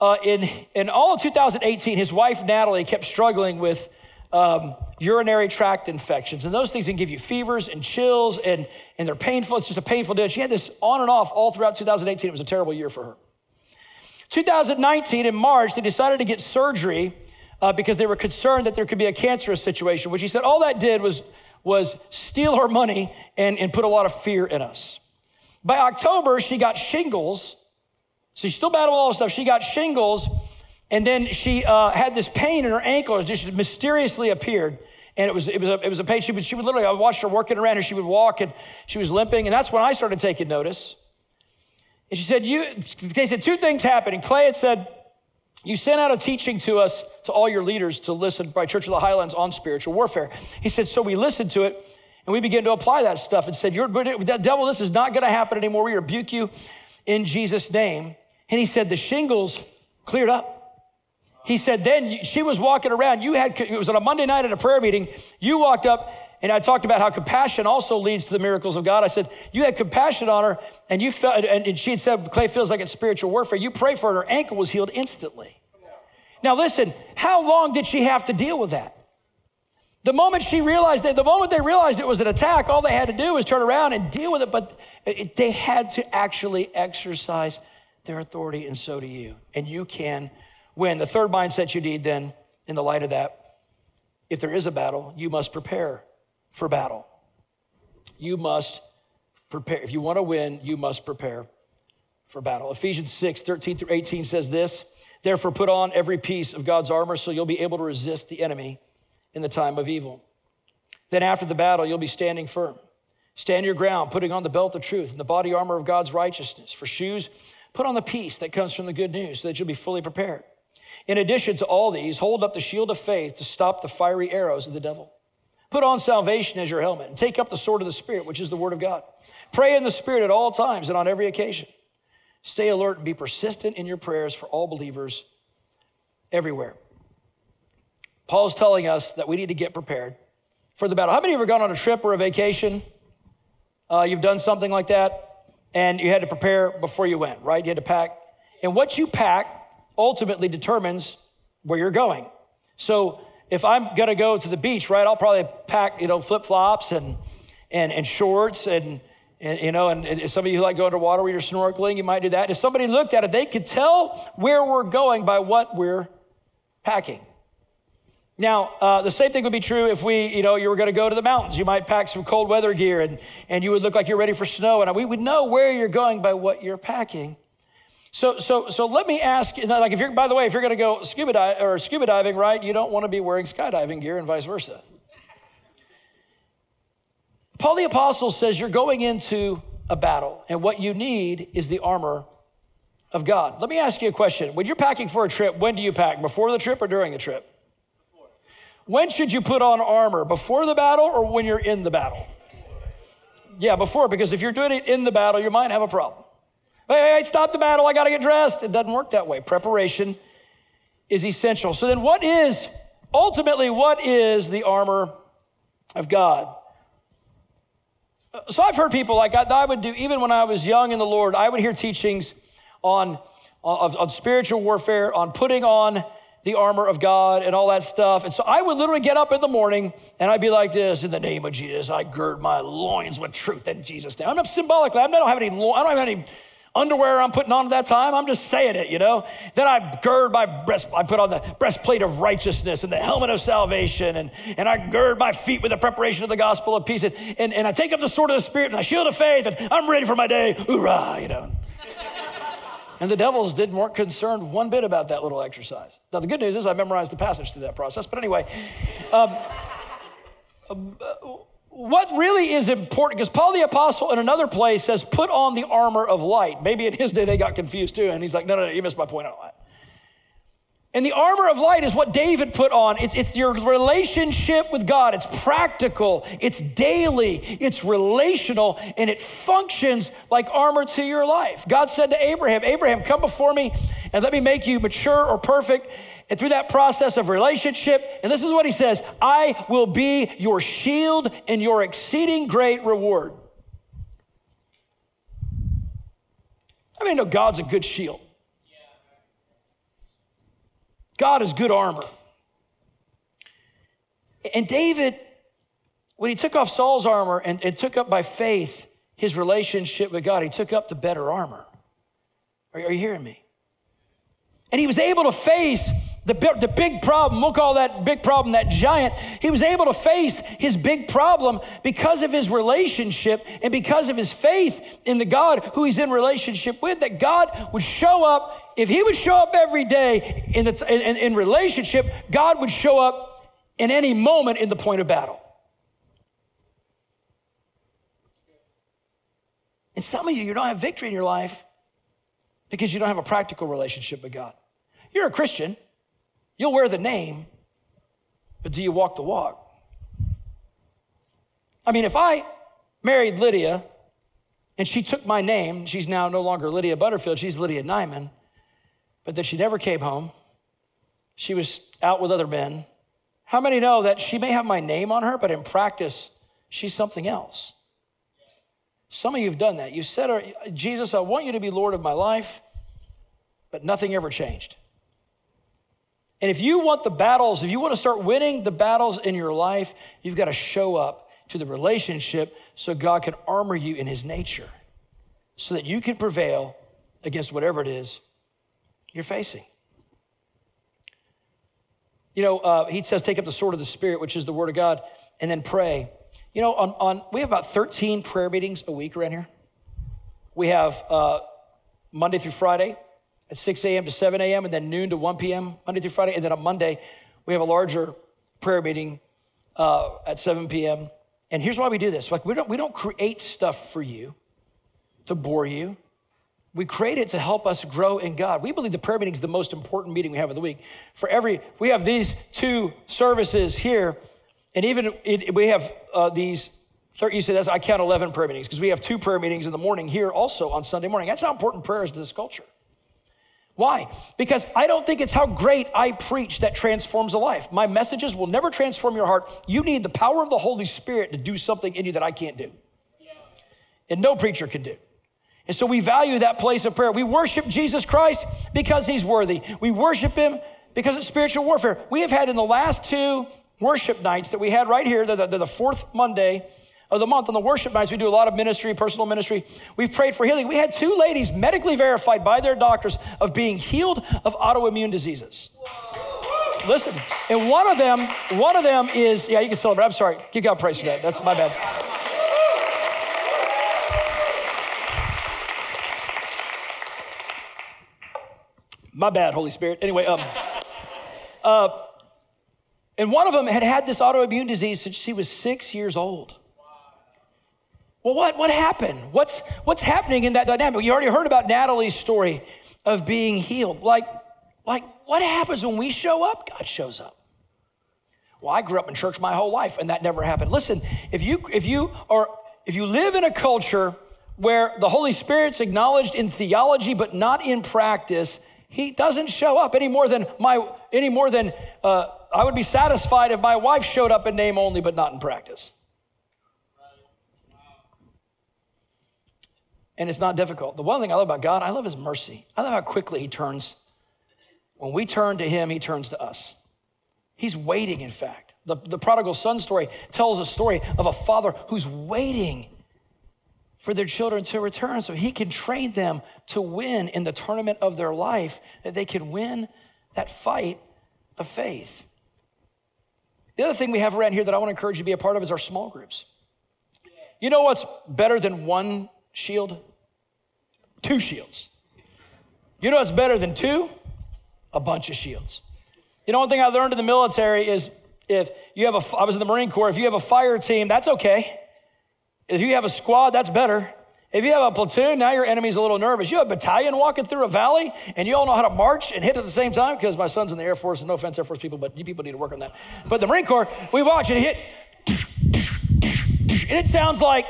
uh, in, in all of 2018, his wife, Natalie, kept struggling with um, urinary tract infections. And those things can give you fevers and chills, and, and they're painful. It's just a painful deal. She had this on and off all throughout 2018. It was a terrible year for her. 2019, in March, they decided to get surgery uh, because they were concerned that there could be a cancerous situation, which he said all that did was, was steal her money and, and put a lot of fear in us. By October, she got shingles. So she's still battling all this stuff. She got shingles and then she uh, had this pain in her ankle. It just mysteriously appeared. And it was, it was, a, it was a pain. She would, she would literally, I watched her working around and she would walk and she was limping. And that's when I started taking notice. And she said, you, they said two things happened. And Clay had said, you sent out a teaching to us, to all your leaders to listen by Church of the Highlands on spiritual warfare. He said, so we listened to it and we began to apply that stuff and said, you're, devil, this is not going to happen anymore. We rebuke you in Jesus' name. And he said, the shingles cleared up. He said, then she was walking around. You had, it was on a Monday night at a prayer meeting. You walked up and I talked about how compassion also leads to the miracles of God. I said, you had compassion on her and you felt, and she had said, Clay feels like it's spiritual warfare. You pray for her, and her ankle was healed instantly. Now listen, how long did she have to deal with that? The moment she realized that, the moment they realized it was an attack, all they had to do was turn around and deal with it, but it, they had to actually exercise their authority, and so do you. And you can when the third mindset you need, then, in the light of that, if there is a battle, you must prepare for battle. You must prepare. If you want to win, you must prepare for battle. Ephesians 6, 13 through 18 says this Therefore, put on every piece of God's armor so you'll be able to resist the enemy in the time of evil. Then, after the battle, you'll be standing firm. Stand your ground, putting on the belt of truth and the body armor of God's righteousness. For shoes, put on the peace that comes from the good news so that you'll be fully prepared. In addition to all these, hold up the shield of faith to stop the fiery arrows of the devil. Put on salvation as your helmet and take up the sword of the Spirit, which is the word of God. Pray in the Spirit at all times and on every occasion. Stay alert and be persistent in your prayers for all believers everywhere. Paul's telling us that we need to get prepared for the battle. How many of you have gone on a trip or a vacation? Uh, you've done something like that, and you had to prepare before you went, right? You had to pack. And what you pack ultimately determines where you're going. So if I'm gonna go to the beach, right, I'll probably pack, you know, flip flops and, and, and shorts and, and, you know, and, and some of you like going to water where you're snorkeling, you might do that. If somebody looked at it, they could tell where we're going by what we're packing. Now, uh, the same thing would be true if we, you know, you were going to go to the mountains. You might pack some cold weather gear and, and you would look like you're ready for snow. And we would know where you're going by what you're packing. So, so, so let me ask you, like if you're, by the way, if you're going to go scuba dive or scuba diving, right, you don't want to be wearing skydiving gear and vice versa. Paul the Apostle says you're going into a battle, and what you need is the armor of God. Let me ask you a question. When you're packing for a trip, when do you pack? Before the trip or during the trip? When should you put on armor? Before the battle or when you're in the battle? Yeah, before, because if you're doing it in the battle, you might have a problem. Hey, hey, stop the battle, I gotta get dressed. It doesn't work that way. Preparation is essential. So then, what is, ultimately, what is the armor of God? So I've heard people like I, I would do, even when I was young in the Lord, I would hear teachings on, uh, on, on spiritual warfare, on putting on the armor of God and all that stuff. And so I would literally get up in the morning and I'd be like this, in the name of Jesus, I gird my loins with truth in Jesus' name. I'm not symbolically, I don't have any, I don't have any underwear I'm putting on at that time. I'm just saying it, you know. Then I gird my breast, I put on the breastplate of righteousness and the helmet of salvation, and, and I gird my feet with the preparation of the gospel of peace. And, and, and I take up the sword of the Spirit and the shield of faith, and I'm ready for my day. Hoorah, you know. And the devils didn't weren't concerned one bit about that little exercise. Now the good news is I memorized the passage through that process. But anyway, um, what really is important, because Paul the Apostle in another place says, put on the armor of light. Maybe in his day they got confused too, and he's like, no, no, no, you missed my point on that. And the armor of light is what David put on. It's, it's your relationship with God. It's practical, it's daily, it's relational, and it functions like armor to your life. God said to Abraham, Abraham, come before me and let me make you mature or perfect. And through that process of relationship, and this is what he says I will be your shield and your exceeding great reward. I mean, no, God's a good shield. God is good armor. And David, when he took off Saul's armor and, and, took up by faith his relationship with God, he took up the better armor. Are, are you hearing me? And he was able to face the, the big problem, we'll call that big problem that giant. He was able to face his big problem because of his relationship and because of his faith in the God who he's in relationship with, that God would show up. If he would show up every day in, the, in, in relationship, God would show up in any moment in the point of battle. And some of you, you don't have victory in your life because you don't have a practical relationship with God. You're a Christian. You'll wear the name, but do you walk the walk? I mean, if I married Lydia and she took my name, she's now no longer Lydia Butterfield, she's Lydia Nyman, but that she never came home, she was out with other men. How many know that she may have my name on her, but in practice, she's something else? Some of you have done that. You said, Jesus, I want you to be Lord of my life, but nothing ever changed. And if you want the battles, if you want to start winning the battles in your life, you've got to show up to the relationship so God can armor you in his nature so that you can prevail against whatever it is you're facing. You know, uh, he says, take up the sword of the Spirit, which is the word of God, and then pray. You know, on, on we have about 13 prayer meetings a week around here. We have uh, Monday through Friday at 6 a.m. to 7 a.m., and then noon to 1 p.m., Monday through Friday. And then on Monday, we have a larger prayer meeting uh, at 7 p.m. And here's why we do this like, we don't, we don't create stuff for you to bore you. We create it to help us grow in God. We believe the prayer meeting is the most important meeting we have of the week. For every, we have these two services here, and even it, we have uh, these. You say that's I count eleven prayer meetings because we have two prayer meetings in the morning here also on Sunday morning. That's how important prayer is to this culture. Why? Because I don't think it's how great I preach that transforms a life. My messages will never transform your heart. You need the power of the Holy Spirit to do something in you that I can't do, and no preacher can do. And so we value that place of prayer. We worship Jesus Christ because he's worthy. We worship him because it's spiritual warfare. We have had in the last two worship nights that we had right here, the, the, the fourth Monday of the month on the worship nights, we do a lot of ministry, personal ministry. We've prayed for healing. We had two ladies medically verified by their doctors of being healed of autoimmune diseases. Listen, and one of them, one of them is, yeah, you can celebrate. I'm sorry. Give God praise for that. That's my bad. My bad, Holy Spirit. Anyway, um, uh, and one of them had had this autoimmune disease since she was six years old. Well, what, what happened? What's, what's happening in that dynamic? You already heard about Natalie's story of being healed. Like, like, what happens when we show up? God shows up. Well, I grew up in church my whole life, and that never happened. Listen, if you if you are if you live in a culture where the Holy Spirit's acknowledged in theology but not in practice, he doesn't show up any more than my any more than uh, I would be satisfied if my wife showed up in name only but not in practice. And it's not difficult. The one thing I love about God, I love his mercy. I love how quickly he turns. When we turn to him, he turns to us. He's waiting, in fact. The, the prodigal son story tells a story of a father who's waiting for their children to return so he can train them to win in the tournament of their life, that they can win that fight of faith. The other thing we have around here that I want to encourage you to be a part of is our small groups. You know what's better than one shield? Two shields. You know what's better than two? A bunch of shields. You know, one thing I learned in the military is if you have a, I was in the Marine Corps, if you have a fire team, that's okay. If you have a squad, that's better. If you have a platoon, now your enemy's a little nervous. You have a battalion walking through a valley, and you all know how to march and hit at the same time, because my son's in the Air Force, and no offense, Air Force people, but you people need to work on that. But the Marine Corps, we watch and hit, and it sounds like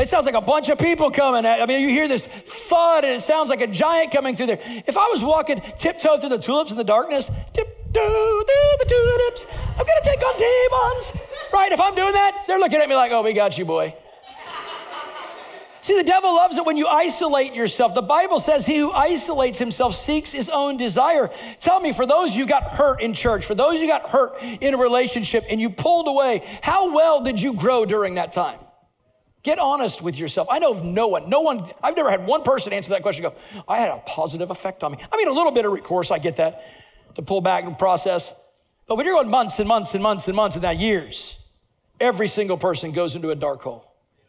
it sounds like a bunch of people coming at. I mean, you hear this thud, and it sounds like a giant coming through there. If I was walking tiptoe through the tulips in the darkness, tiptoe through the tulips, I'm gonna take on demons, right? If I'm doing that, they're looking at me like, "Oh, we got you, boy." See, the devil loves it when you isolate yourself. The Bible says he who isolates himself seeks his own desire. Tell me, for those you got hurt in church, for those you got hurt in a relationship and you pulled away, how well did you grow during that time? Get honest with yourself. I know of no one, no one, I've never had one person answer that question go, I had a positive effect on me. I mean, a little bit of recourse, I get that, to pull back and process. But when you're going months and months and months and months and now years, every single person goes into a dark hole.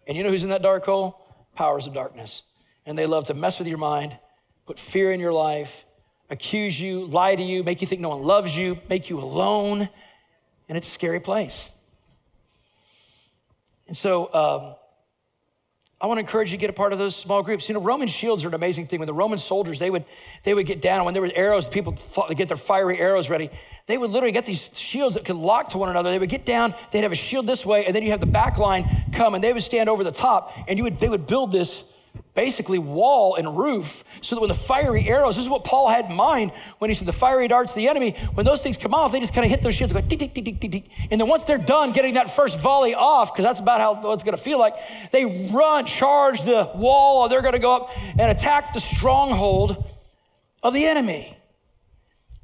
And you know who's in that dark hole? powers of darkness. And they love to mess with your mind, put fear in your life, accuse you, lie to you, make you think no one loves you, make you alone. And it's a scary place. And so, um, I want to encourage you to get a part of those small groups. You know, Roman shields are an amazing thing. When the Roman soldiers, they would, they would get down, when there were arrows, people fought, get their fiery arrows ready. They would literally get these shields that could lock to one another. They would get down, they'd have a shield this way, and then you have the back line come, and they would stand over the top, and you would, they would build this basically wall and roof so that when the fiery arrows, this is what Paul had in mind when he said the fiery darts of the enemy, when those things come off, they just kind of hit those shields, go tick, tick, tick, tick, tick. And then once they're done getting that first volley off, because that's about how it's going to feel like, they run, charge the wall, or they're going to go up and attack the stronghold of the enemy.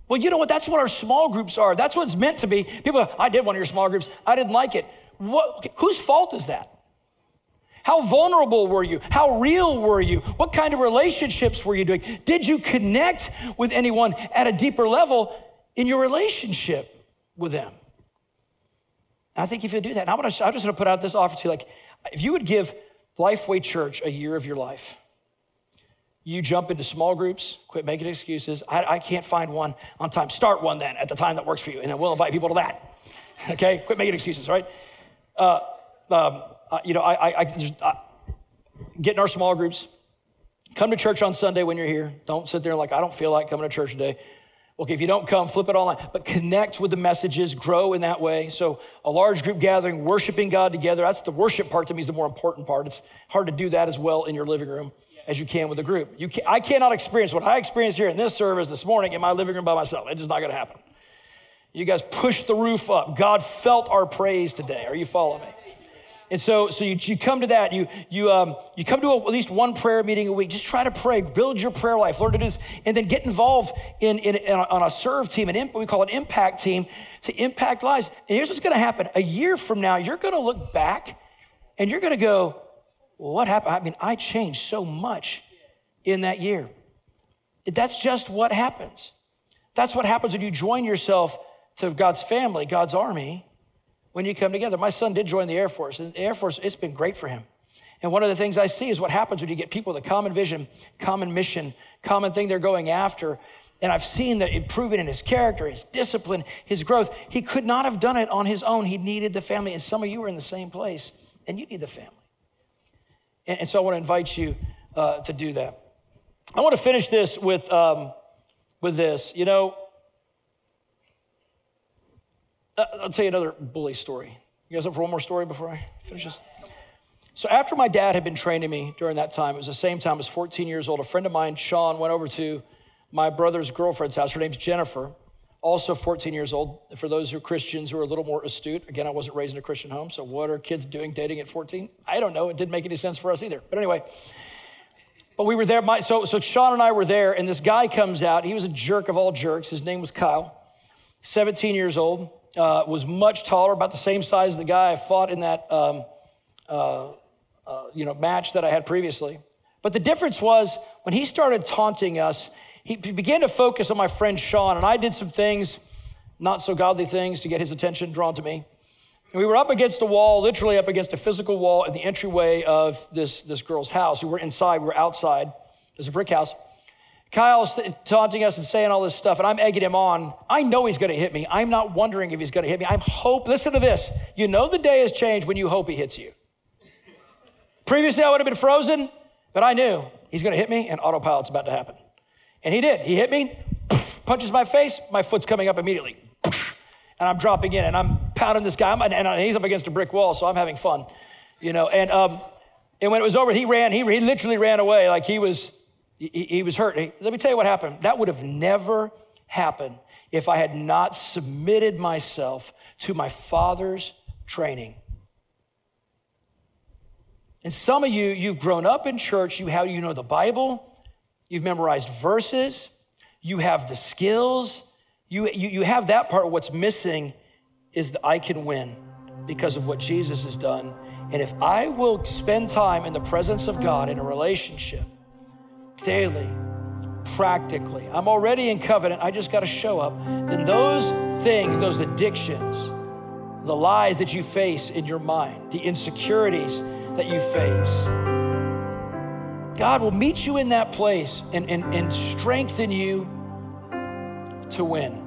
Well, you know what? That's what our small groups are. That's what it's meant to be. People, I did one of your small groups. I didn't like it. What, whose fault is that? How vulnerable were you? How real were you? What kind of relationships were you doing? Did you connect with anyone at a deeper level in your relationship with them? I think if you do that, I'm, gonna, I'm just gonna put out this offer to you like, if you would give Lifeway Church a year of your life, you jump into small groups, quit making excuses. I, I, can't find one on time. Start one then at the time that works for you, and then we'll invite people to that. Okay, quit making excuses, right? Uh, um, uh, you know, I, I, I uh, get in our small groups. Come to church on Sunday when you're here. Don't sit there like, I don't feel like coming to church today. Okay, if you don't come, flip it online, but connect with the messages, grow in that way. So, a large group gathering, worshiping God together, that's the worship part to me is the more important part. It's hard to do that as well in your living room as you can with a group. You can, I cannot experience what I experienced here in this service this morning in my living room by myself. It's just not gonna happen. You guys pushed the roof up. God felt our praise today. Are you following me? And so, so you, you come to that, you, you, um, you come to a, at least one prayer meeting a week. Just try to pray, build your prayer life, learn to do this, and then get involved in, in, in a, on a serve team, an imp, we call it impact team, to impact lives. And here's what's gonna happen. A year from now, you're gonna look back and you're gonna go, well, what happened? I mean, I changed so much in that year. That's just what happens. That's what happens when you join yourself to God's family, God's army when you come together. My son did join the Air Force, and the Air Force, it's been great for him. And one of the things I see is what happens when you get people with a common vision, common mission, common thing they're going after. And I've seen the improvement in his character, his discipline, his growth. He could not have done it on his own. He needed the family. And some of you are in the same place, and you need the family. And, and so I want to invite you uh, to do that. I want to finish this with, um, with this. You know, Uh, I'll tell you another bully story. You guys up for one more story before I finish this? So after my dad had been training me during that time, it was the same time I was 14 years old. A friend of mine, Sean, went over to my brother's girlfriend's house. Her name's Jennifer, also 14 years old. For those who are Christians who are a little more astute, again, I wasn't raised in a Christian home, so what are kids doing dating at 14? I don't know. It didn't make any sense for us either. But anyway, but we were there. My, so, so Sean and I were there, and this guy comes out. He was a jerk of all jerks. His name was Kyle, 17 years old uh, was much taller, about the same size as the guy I fought in that um, uh, uh, you know, match that I had previously. But the difference was when he started taunting us, he began to focus on my friend Sean, and I did some things, not so godly things, to get his attention drawn to me. And we were up against a wall, literally up against a physical wall at the entryway of this, this girl's house. We were inside, we were outside. There's a brick house. Kyle's taunting us and saying all this stuff, and I'm egging him on. I know he's gonna hit me. I'm not wondering if he's gonna hit me. I'm hope. Listen to this. You know the day has changed when you hope he hits you. Previously, I would have been frozen, but I knew he's gonna hit me, and autopilot's about to happen. And he did. He hit me, punches my face, my foot's coming up immediately. And I'm dropping in, and I'm pounding this guy, and he's up against a brick wall, so I'm having fun, you know. And um, and when it was over, he ran. He, he literally ran away like he was he, he was hurt. Let me tell you what happened. That would have never happened if I had not submitted myself to my father's training. And some of you, you've grown up in church, you have you know the Bible, you've memorized verses, you have the skills, you, you, you have that part. What's missing is that I can win because of what Jesus has done. And if I will spend time in the presence of God in a relationship, daily, practically. I'm already in covenant, I just got to show up. Then those things, those addictions, the lies that you face in your mind, the insecurities that you face, God will meet you in that place and, and, and strengthen you to win.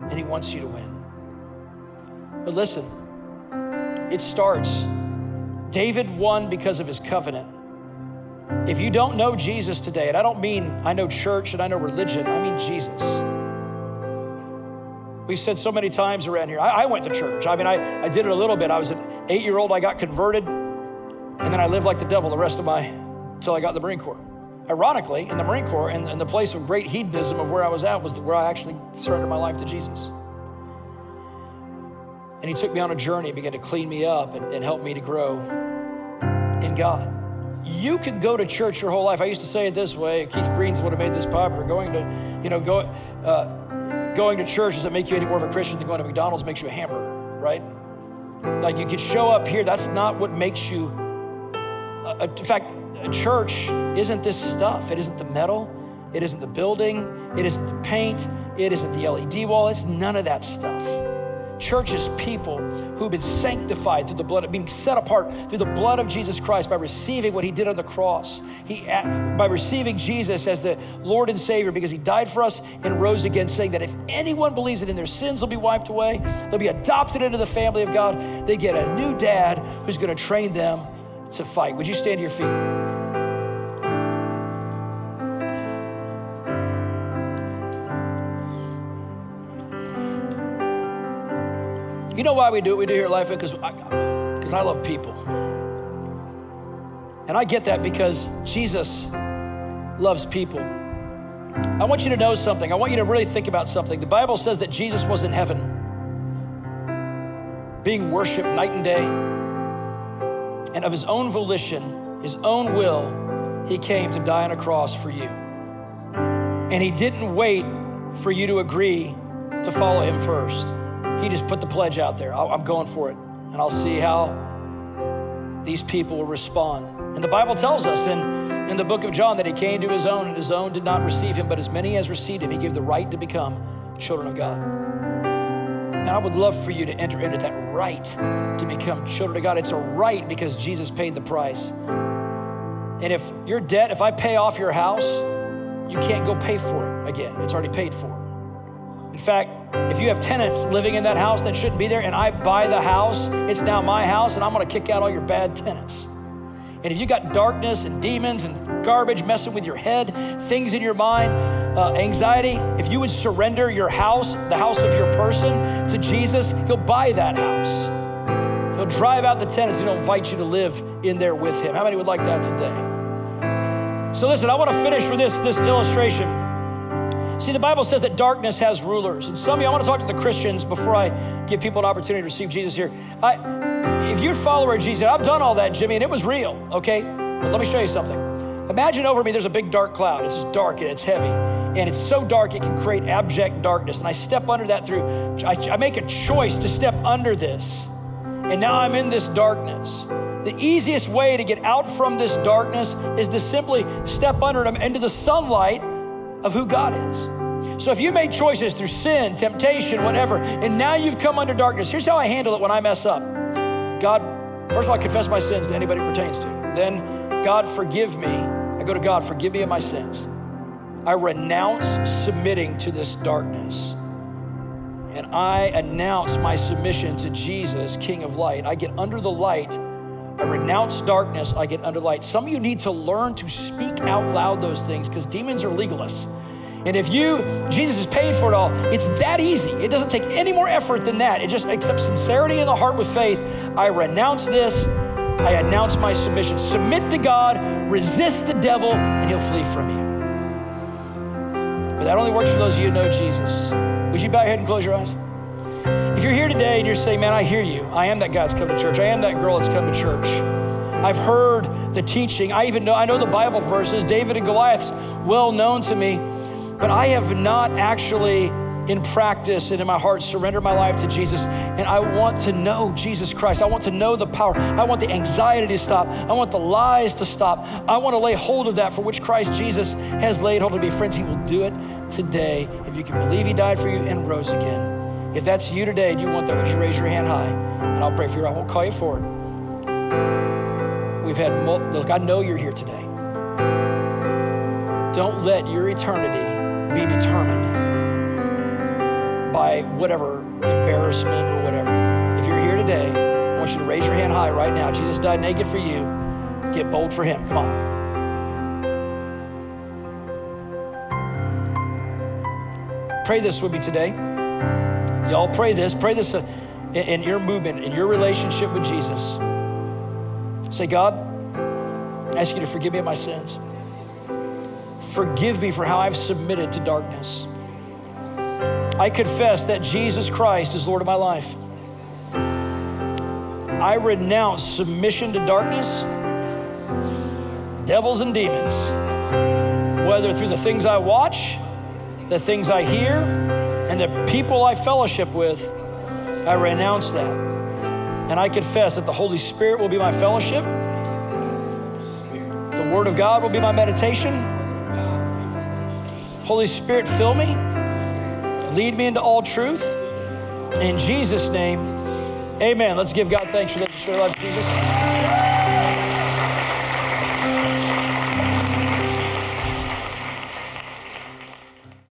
And He wants you to win. But listen, it starts David won because of his covenant. If you don't know Jesus today, and I don't mean I know church and I know religion, I mean Jesus. We've said so many times around here, I, I went to church. I mean, I, I did it a little bit. I was an eight year old, I got converted, and then I lived like the devil the rest of my, until I got in the Marine Corps. Ironically, in the Marine Corps, and, the place of great hedonism of where I was at was where I actually surrendered my life to Jesus. And he took me on a journey, and began to clean me up and, and help me to grow in God. You can go to church your whole life. I used to say it this way. Keith Green's would have made this popular. Going to, you know, go, uh, going to church doesn't make you any more of a Christian than going to McDonald's makes you a hamburger, right? Like you could show up here. That's not what makes you. Uh, in fact, a church isn't this stuff. It isn't the metal. It isn't the building. It isn't the paint. It isn't the LED wall. It's none of that stuff. Church is people who've been sanctified through the blood, being set apart through the blood of Jesus Christ by receiving what he did on the cross. He, by receiving Jesus as the Lord and Savior because he died for us and rose again, saying that if anyone believes that in their sins will be wiped away, they'll be adopted into the family of God, they get a new dad who's going to train them to fight. Would you stand to your feet? You know why we do what we do here at Life Because I, because I love people. And I get that because Jesus loves people. I want you to know something. I want you to really think about something. The Bible says that Jesus was in heaven, being worshiped night and day. And of his own volition, his own will, he came to die on a cross for you. And he didn't wait for you to agree to follow him first. He just put the pledge out there. I'm going for it. And I'll see how these people will respond. And the Bible tells us in, in the book of John that he came to his own, and his own did not receive him, but as many as received him, he gave the right to become children of God. And I would love for you to enter into that right to become children of God. It's a right because Jesus paid the price. And if your debt, if I pay off your house, you can't go pay for it again. It's already paid for. In fact, if you have tenants living in that house that shouldn't be there and I buy the house, it's now my house and I'm gonna kick out all your bad tenants. And if you got darkness and demons and garbage messing with your head, things in your mind, uh, anxiety, if you would surrender your house, the house of your person, to Jesus, He'll buy that house. He'll drive out the tenants and He'll invite you to live in there with Him. How many would like that today? So listen, I want to finish with this, this illustration. See, the Bible says that darkness has rulers. And some of you, I want to talk to the Christians before I give people an opportunity to receive Jesus here. I, if you're a follower of Jesus, I've done all that, Jimmy, and it was real, okay? But let me show you something. Imagine over me there's a big dark cloud. It's just dark and it's heavy. And it's so dark it can create abject darkness. And I step under that through, I, I make a choice to step under this. And now I'm in this darkness. The easiest way to get out from this darkness is to simply step under it into the sunlight of who God is. So if you made choices through sin, temptation, whatever, and now you've come under darkness, here's how I handle it when I mess up. God, first of all, I confess my sins to anybody it pertains to. Then, God, forgive me. I go to God, forgive me of my sins. I renounce submitting to this darkness. And I announce my submission to Jesus, King of light. I get under the light I renounce darkness, I get under light. Some of you need to learn to speak out loud those things because demons are legalists. And if you, Jesus has paid for it all, it's that easy. It doesn't take any more effort than that. It just accepts sincerity in the heart with faith. I renounce this. I announce my submission. Submit to God, resist the devil, and he'll flee from you. But that only works for those of you who know Jesus. Would you bow your head and close your eyes? You're here today and you're saying, man, I hear you. I am that guy that's come to church. I am that girl that's come to church. I've heard the teaching. I even know, I know the Bible verses. David and Goliath's well known to me, but I have not actually in practice and in my heart surrendered my life to Jesus. And I want to know Jesus Christ. I want to know the power. I want the anxiety to stop. I want the lies to stop. I want to lay hold of that for which Christ Jesus has laid hold of me. Friends, He will do it today if you can believe He died for you and rose again. If that's you today and you want that, would you raise your hand high? And I'll pray for you. I won't call you forward. We've had, look, I know you're here today. Don't let your eternity be determined by whatever embarrassment or whatever. If you're here today, I want you to raise your hand high right now. Jesus died naked for you. Get bold for him. Come on. Pray this with me today. Y'all pray this. Pray this uh, in your movement, in your relationship with Jesus. Say, God, I ask you to forgive me of my sins. Forgive me for how I've submitted to darkness. I confess that Jesus Christ is Lord of my life. I renounce submission to darkness, devils, and demons, whether through the things I watch, the things I hear, and the people I fellowship with, I renounce that. And I confess that the Holy Spirit will be my fellowship, the Word of God will be my meditation. Holy Spirit, fill me, lead me into all truth. In Jesus' name, amen. Let's give God thanks for that. Sure love Jesus.